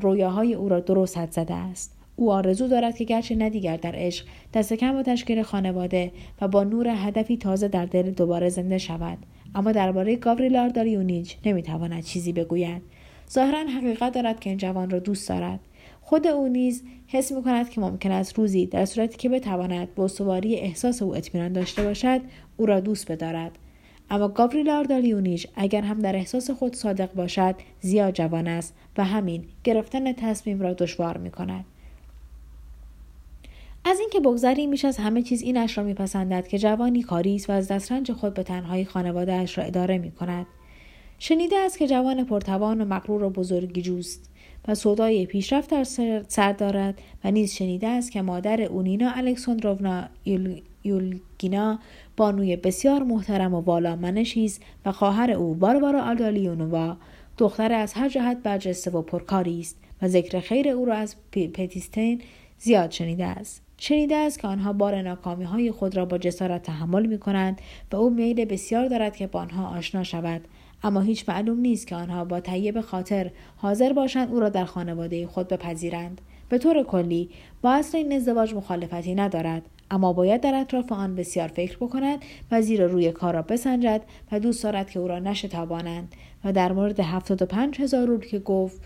رویاهای او را درست حد زده است. او آرزو دارد که گرچه نه دیگر در عشق دست کم با تشکیل خانواده و با نور هدفی تازه در دل دوباره زنده شود. اما درباره گاوریلار داریونیچ نمی‌تواند چیزی بگوید. ظاهرا حقیقت دارد که این جوان را دوست دارد. خود او نیز حس می کند که ممکن است روزی در صورتی که بتواند با استواری احساس او اطمینان داشته باشد او را دوست بدارد. اما گاوریل آردالیونیش اگر هم در احساس خود صادق باشد زیاد جوان است و همین گرفتن تصمیم را دشوار می کند. از اینکه بگذری میش از همه چیز اینش را میپسندد که جوانی کاری است و از دسترنج خود به تنهایی خانوادهاش را اداره می کند. شنیده است که جوان پرتوان و مغرور و بزرگی جوست و سودای پیشرفت در سر دارد و نیز شنیده است که مادر اونینا الکساندروونا یولگینا بانوی بسیار محترم و والا منشی است و خواهر او باربارا آلدالیونووا دختر از هر جهت برجسته و پرکاری است و ذکر خیر او را از پتیستین زیاد شنیده است. شنیده است که آنها بار ناکامی های خود را با جسارت تحمل می کنند و او میل بسیار دارد که با آنها آشنا شود. اما هیچ معلوم نیست که آنها با طیب خاطر حاضر باشند او را در خانواده خود بپذیرند. به طور کلی با اصل این ازدواج مخالفتی ندارد. اما باید در اطراف آن بسیار فکر بکند و زیر روی کار را بسنجد و دوست دارد که او را نشتابانند. و در مورد هفتاد و پنج هزار روبل که گفت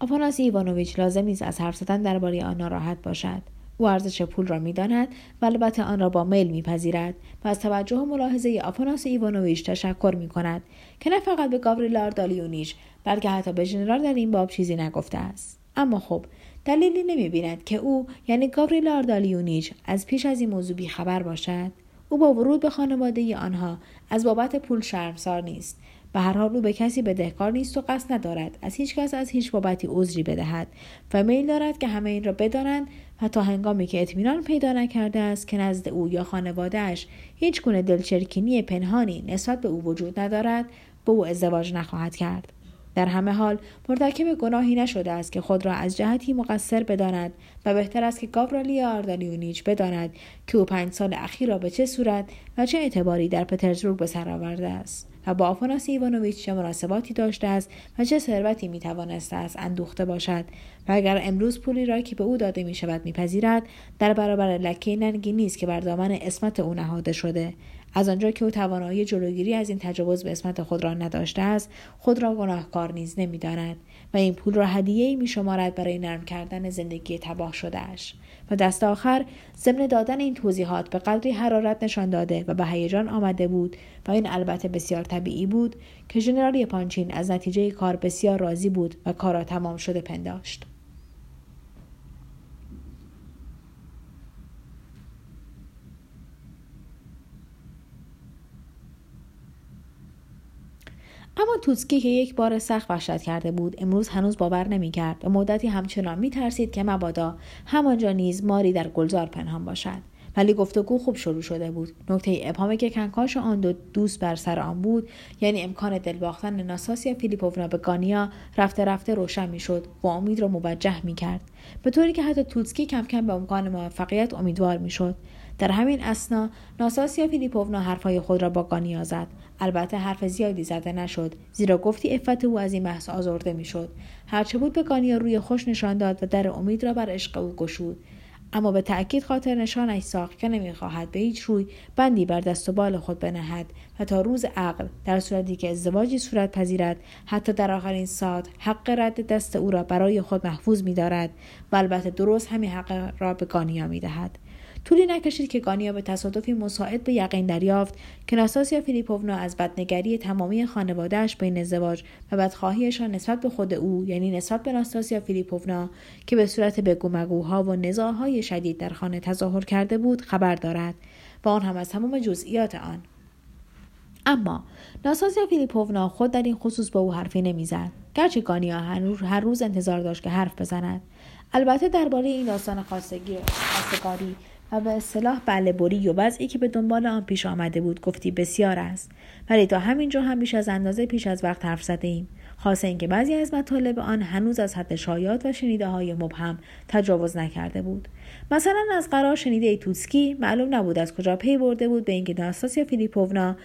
آفاناسی ایوانوویچ لازم نیست از حرف زدن درباره آن ناراحت باشد. او ارزش پول را می‌داند و البته آن را با میل میپذیرد. و از توجه و ملاحظه آفاناسی ایوانوویچ تشکر می کند که نه فقط به گاوریلا آردالیونیچ بلکه حتی به ژنرال در این باب چیزی نگفته است. اما خب دلیلی نمی بیند که او یعنی گاوریلا آردالیونیچ از پیش از این موضوع خبر باشد. او با ورود به خانواده آنها از بابت پول شرمسار نیست. به هر حال او به کسی بدهکار نیست و قصد ندارد از هیچ کس از هیچ بابتی عذری بدهد و میل دارد که همه این را بدانند و تا هنگامی که اطمینان پیدا نکرده است که نزد او یا خانوادهاش هیچ گونه دلچرکینی پنهانی نسبت به او وجود ندارد به او ازدواج نخواهد کرد. در همه حال مرتکب گناهی نشده است که خود را از جهتی مقصر بداند و بهتر است که گاورالی آردالیونیچ بداند که او پنج سال اخیر را به چه صورت و چه اعتباری در پترزبورگ به سر آورده است و با آفاناس ایوانوویچ چه مناسباتی داشته است و چه ثروتی می‌توانسته است اندوخته باشد و اگر امروز پولی را که به او داده می شود میپذیرد در برابر لکه ننگی نیست که بر دامن اسمت او نهاده شده. از آنجا که او توانایی جلوگیری از این تجاوز به اسمت خود را نداشته است خود را گناهکار نیز نمی‌داند و این پول را هدیه می شمارد برای نرم کردن زندگی تباه شدهاش. و دست آخر ضمن دادن این توضیحات به قدری حرارت نشان داده و به هیجان آمده بود و این البته بسیار طبیعی بود که ژنرال پانچین از نتیجه کار بسیار راضی بود و کار را تمام شده پنداشت. اما توتسکی که یک بار سخت وحشت کرده بود امروز هنوز باور نمی‌کرد. و مدتی همچنان میترسید که مبادا همانجا نیز ماری در گلزار پنهان باشد. ولی گفتگو خوب شروع شده بود. نکته ابهامی که کنکاش آن دو دوست بر سر آن بود یعنی امکان دلباختن ناساسیا فیلیپوونا به گانیا رفته رفته روشن می‌شد و امید را موجه می‌کرد. به طوری که حتی توتسکی کم کم به امکان موفقیت امیدوار می‌شد. در همین اسنا ناساسیا فیلیپوونا حرفهای خود را با گانیا زد البته حرف زیادی زده نشد زیرا گفتی افت او از این بحث آزرده می‌شد. هرچه بود به گانیا روی خوش نشان داد و در امید را بر عشق او گشود. اما به تأکید خاطر نشانش ساخت که نمی‌خواهد به هیچ روی بندی بر دست و بال خود بنهد و تا روز عقل در صورتی که ازدواجی صورت پذیرد حتی در آخرین ساعت حق رد دست او را برای خود محفوظ میدارد و البته درست همین حق را به گانیا می‌دهد. طولی نکشید که گانیا به تصادفی مساعد به یقین دریافت. که ناستاسیا فیلیپوونا از بدنگری تمامی خانوادهش بین ازدواج و بدخواهیشان نسبت به خود او یعنی نسبت به ناستاسیا فیلیپوونا که به صورت بگومگوها و نزاعهای شدید در خانه تظاهر کرده بود خبر دارد و آن هم از تمام جزئیات آن. اما ناساسیا فیلیپوونا خود در این خصوص به او حرفی نمی‌زد. گرچه گانیا هر روز انتظار داشت که حرف بزند. البته درباره این داستان خواستگاری و به اصطلاح بله بری و وضعی که به دنبال آن پیش آمده بود گفتی بسیار است. ولی تا همینجا هم بیش از اندازه پیش از وقت حرف زده ایم خاصه اینکه بعضی از مطالب آن هنوز از حد شایات و شنیده های مبهم تجاوز نکرده بود. مثلا از قرار شنیده توتسکی معلوم نبود از کجا پی برده بود به اینکه ناستاسیا فیلیپوونا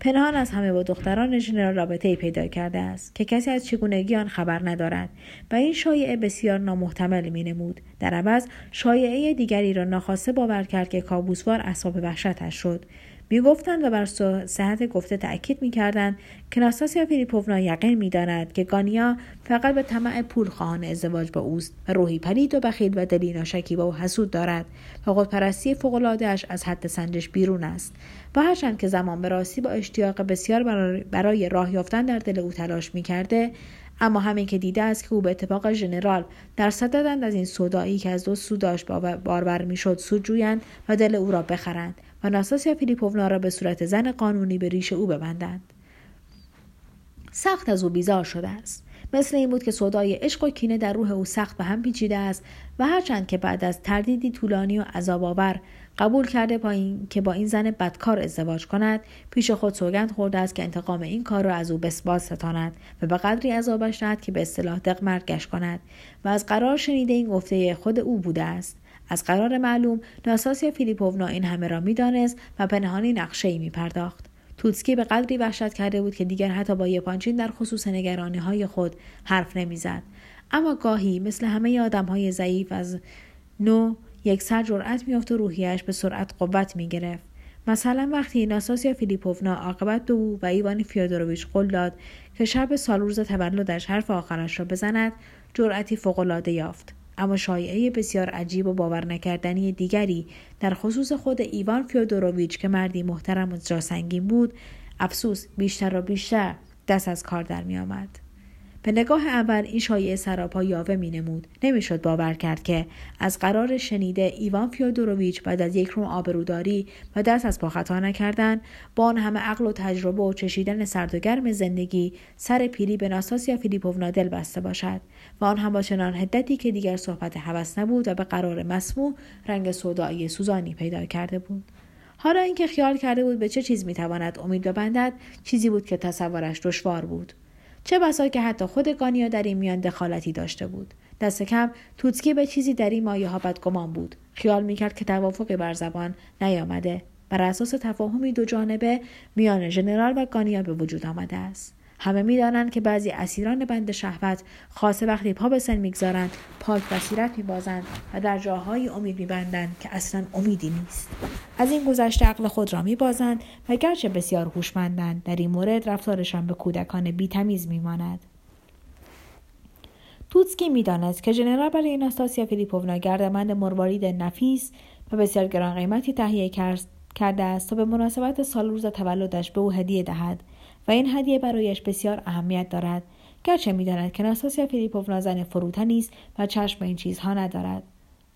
پنهان از همه با دختران ژنرال رابطه ای پیدا کرده است که کسی از چگونگی آن خبر ندارد و این شایعه بسیار نامحتمل می نمود در عوض شایعه دیگری را ناخواسته باور کرد که کابوسوار اسباب وحشتش شد. می‌گفتند و بر صحت گفته تأکید می‌کردند که ناستاسیا فیلیپوونا یقین می‌داند که گانیا فقط به طمع پول خواهان ازدواج با اوست و روحی پلید و بخیل و دلی ناشکیبا و حسود دارد. و خودپرستی فوقالعادهاش از حد سنجش بیرون است. و هرچند که زمان به راستی با اشتیاق بسیار برای راه یافتن در دل او تلاش می‌کرده اما همین که دیده است که او به اتفاق ژنرال در صددند از این صدایی که از دو سو داشت باربر می‌شد سود جویند و دل او را بخرند. و ناساسیا فیلیپوونا را به صورت زن قانونی به ریش او ببندند. سخت از او بیزار شده است. مثل این بود که صدای عشق و کینه در روح او سخت به هم پیچیده است و هرچند که بعد از تردیدی طولانی و عذاب آور قبول کرده با این که با این زن بدکار ازدواج کند پیش خود سوگند خورده است که انتقام این کار را از او بسباز ستاند و به قدری عذابش دهد که به اصطلاح دق کند و از قرار شنیده این گفته خود او بوده است. از قرار معلوم ناساسیا فیلیپوونا این همه را می‌دانست و پنهانی نقشه ای می پرداخت. توتسکی به قدری وحشت کرده بود که دیگر حتی با یپانچین در خصوص نگرانی های خود حرف نمی‌زد. اما گاهی مثل همه آدم های ضعیف از نو یک سر جرأت میافت و روحیش به سرعت قوت می گرفت. مثلا وقتی ناستاسیا فیلیپوونا عاقبت به او و ایوان فیودوروویچ قول داد که شب سال روز تولدش حرف آخرش را بزند جرأتی فوقالعاده یافت اما شایعه بسیار عجیب و باور نکردنی دیگری در خصوص خود ایوان فیودوروویچ که مردی محترم و جاسنگین بود افسوس بیشتر و بیشتر درست از کار در می آمد. به نگاه اول این شایعه سراپا یاوه می نمود. نمی‌شد باور کرد که از قرار شنیده ایوان فیودوروویچ بعد از یک روم آبروداری و دست از پا خطا نکردن با آن همه عقل و تجربه و چشیدن سرد و گرم زندگی سر پیری به ناساسیا فیلیپوونا دل بسته باشد و آن هم با چنان هدتی که دیگر صحبت هوس نبود و به قرار مسموع رنگ سودایی سوزانی پیدا کرده بود حالا اینکه خیال کرده بود به چه چیز می‌تواند امید ببندد چیزی بود که تصورش دشوار بود چه بسا که حتی خود گانیا در این میان دخالتی داشته بود. دست کم توتسکی به چیزی در این مایه ها بدگمان بود. خیال می‌کرد که توافقی بر زبان نیامده. بر اساس تفاهمی دو جانبه میان ژنرال و گانیا به وجود آمده است. همه می‌دانند که بعضی اسیران بند شهوت خاصه وقتی پا به سن می‌گذارند پاک بصیرت میبازند و در جاهایی امید میبندند که اصلا امیدی نیست. از این گذشته عقل خود را میبازند و گرچه بسیار هوشمندند در این مورد رفتارشان به کودکان بیتمیز میماند. توتسکی می‌دانست که ژنرال برای ناستاسیا فیلیپوونا گردمند مروارید نفیس و بسیار گران قیمتی تهیه کرده است تا به مناسبت سال روز تولدش به او هدیه دهد. و این هدیه برایش بسیار اهمیت دارد گرچه می‌داند که ناساسیا فیلیپوونا زن فروتنی است و چشم به این چیزها ندارد.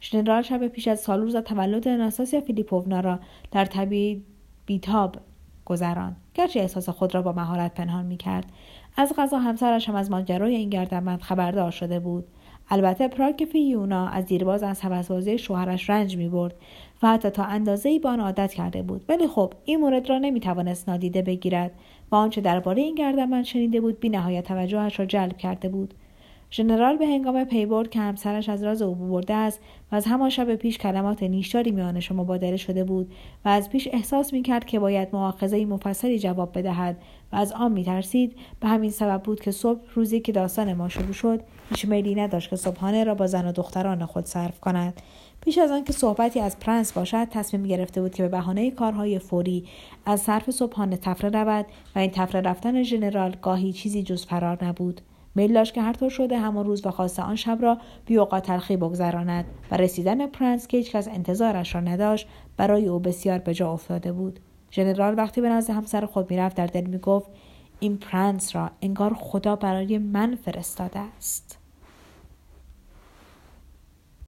ژنرال شب پیش از سالروز تولد ناساسیا فیلیپوونا را در طبیعی بیتاب گذران گرچه احساس خود را با مهارت پنهان می‌کرد. از غذا همسرش هم از ماجرای این گردنبند خبردار شده بود. البته پراک فیونا از دیرباز از هوسبازی شوهرش رنج می برد و حتی تا اندازه ای با آن عادت کرده بود. ولی خب این مورد را نمی توانست نادیده بگیرد. و آنچه درباره این گردنبند شنیده بود بی نهایت توجهش را جلب کرده بود. ژنرال به هنگام پی برد که همسرش از راز او برده است و از همان شب پیش کلمات نیشداری میانش مبادله شده بود و از پیش احساس می‌کرد که باید مؤاخذه مفصلی جواب بدهد و از آن میترسید. به همین سبب بود که صبح روزی که داستان ما شروع شد هیچ میلی نداشت که صبحانه را با زن و دختران خود صرف کند. پیش از آنکه صحبتی از پرنس باشد تصمیم گرفته بود که به بهانه کارهای فوری از صرف صبحانه طفره رود و این طفره رفتن ژنرال گاهی چیزی جز فرار نبود. میل داشت که هر طور شده همان روز و خاصه آن شب را بی اوقات تلخی بگذراند و رسیدن پرنس که هیچکس انتظارش را نداشت برای او بسیار به جا افتاده بود. ژنرال وقتی به نزد همسر خود می‌رفت در دل می‌گفت این پرنس را انگار خدا برای من فرستاده است.